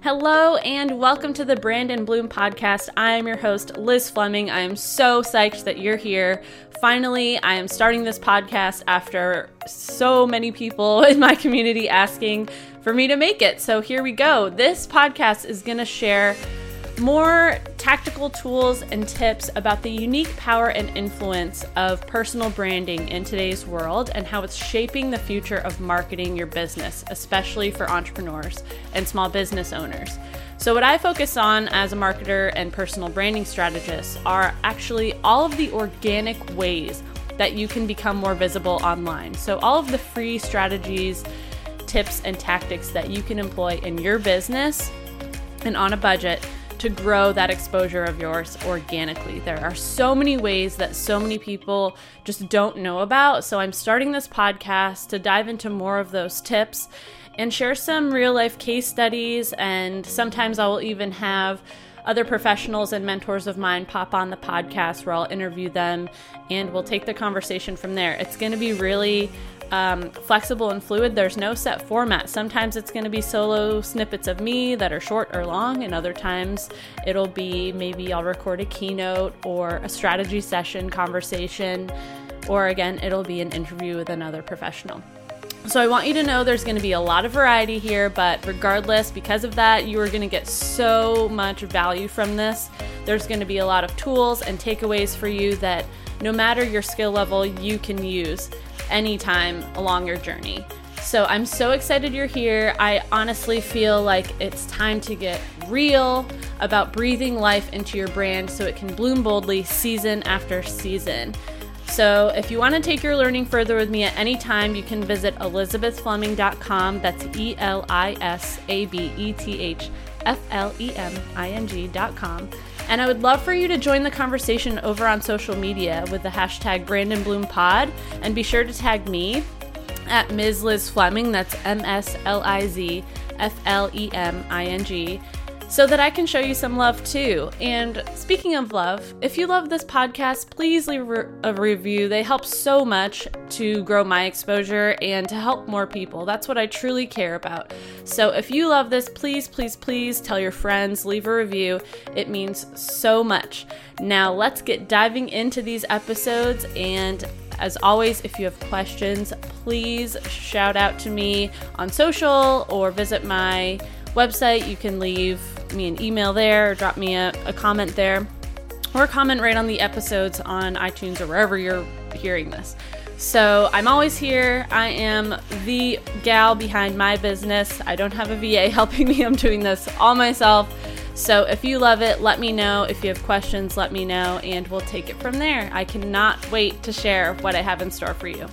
Hello and welcome to the Brand Bloom podcast. I am your host, Liz Fleming. I am so psyched that you're here. Finally, I am starting this podcast after so many people in my community asking for me to make it. So here we go. This podcast is going to share more tactical tools and tips about the unique power and influence of personal branding in today's world and how it's shaping the future of marketing your business, especially for entrepreneurs and small business owners. So, what I focus on as a marketer and personal branding strategist are actually all of the organic ways that you can become more visible online. So, all of the free strategies, tips, and tactics that you can employ in your business and on a budget to grow that exposure of yours organically. There are so many ways that so many people just don't know about. So I'm starting this podcast to dive into more of those tips and share some real life case studies. And sometimes I will even have other professionals and mentors of mine pop on the podcast where I'll interview them and we'll take the conversation from there. It's going to be really um, flexible and fluid. There's no set format. Sometimes it's going to be solo snippets of me that are short or long, and other times it'll be maybe I'll record a keynote or a strategy session conversation, or again, it'll be an interview with another professional. So I want you to know there's going to be a lot of variety here, but regardless, because of that, you are going to get so much value from this. There's going to be a lot of tools and takeaways for you that no matter your skill level, you can use anytime along your journey. So I'm so excited you're here. I honestly feel like it's time to get real about breathing life into your brand so it can bloom boldly season after season. So, if you want to take your learning further with me at any time, you can visit elisabethfleming.com. That's E L I S A B E T H F L E M I N G.com. And I would love for you to join the conversation over on social media with the hashtag Brand Bloom Pod. And be sure to tag me at Ms. Liz Fleming. That's M S L I Z F L E M I N G so that I can show you some love too. And speaking of love, if you love this podcast, please leave a review. They help so much to grow my exposure and to help more people. That's what I truly care about. So if you love this, please, please, please tell your friends, leave a review. It means so much. Now, let's get diving into these episodes and as always, if you have questions, please shout out to me on social or visit my website. You can leave me an email there or drop me a, a comment there or comment right on the episodes on iTunes or wherever you're hearing this. So I'm always here. I am the gal behind my business. I don't have a VA helping me. I'm doing this all myself. So if you love it, let me know. If you have questions, let me know, and we'll take it from there. I cannot wait to share what I have in store for you.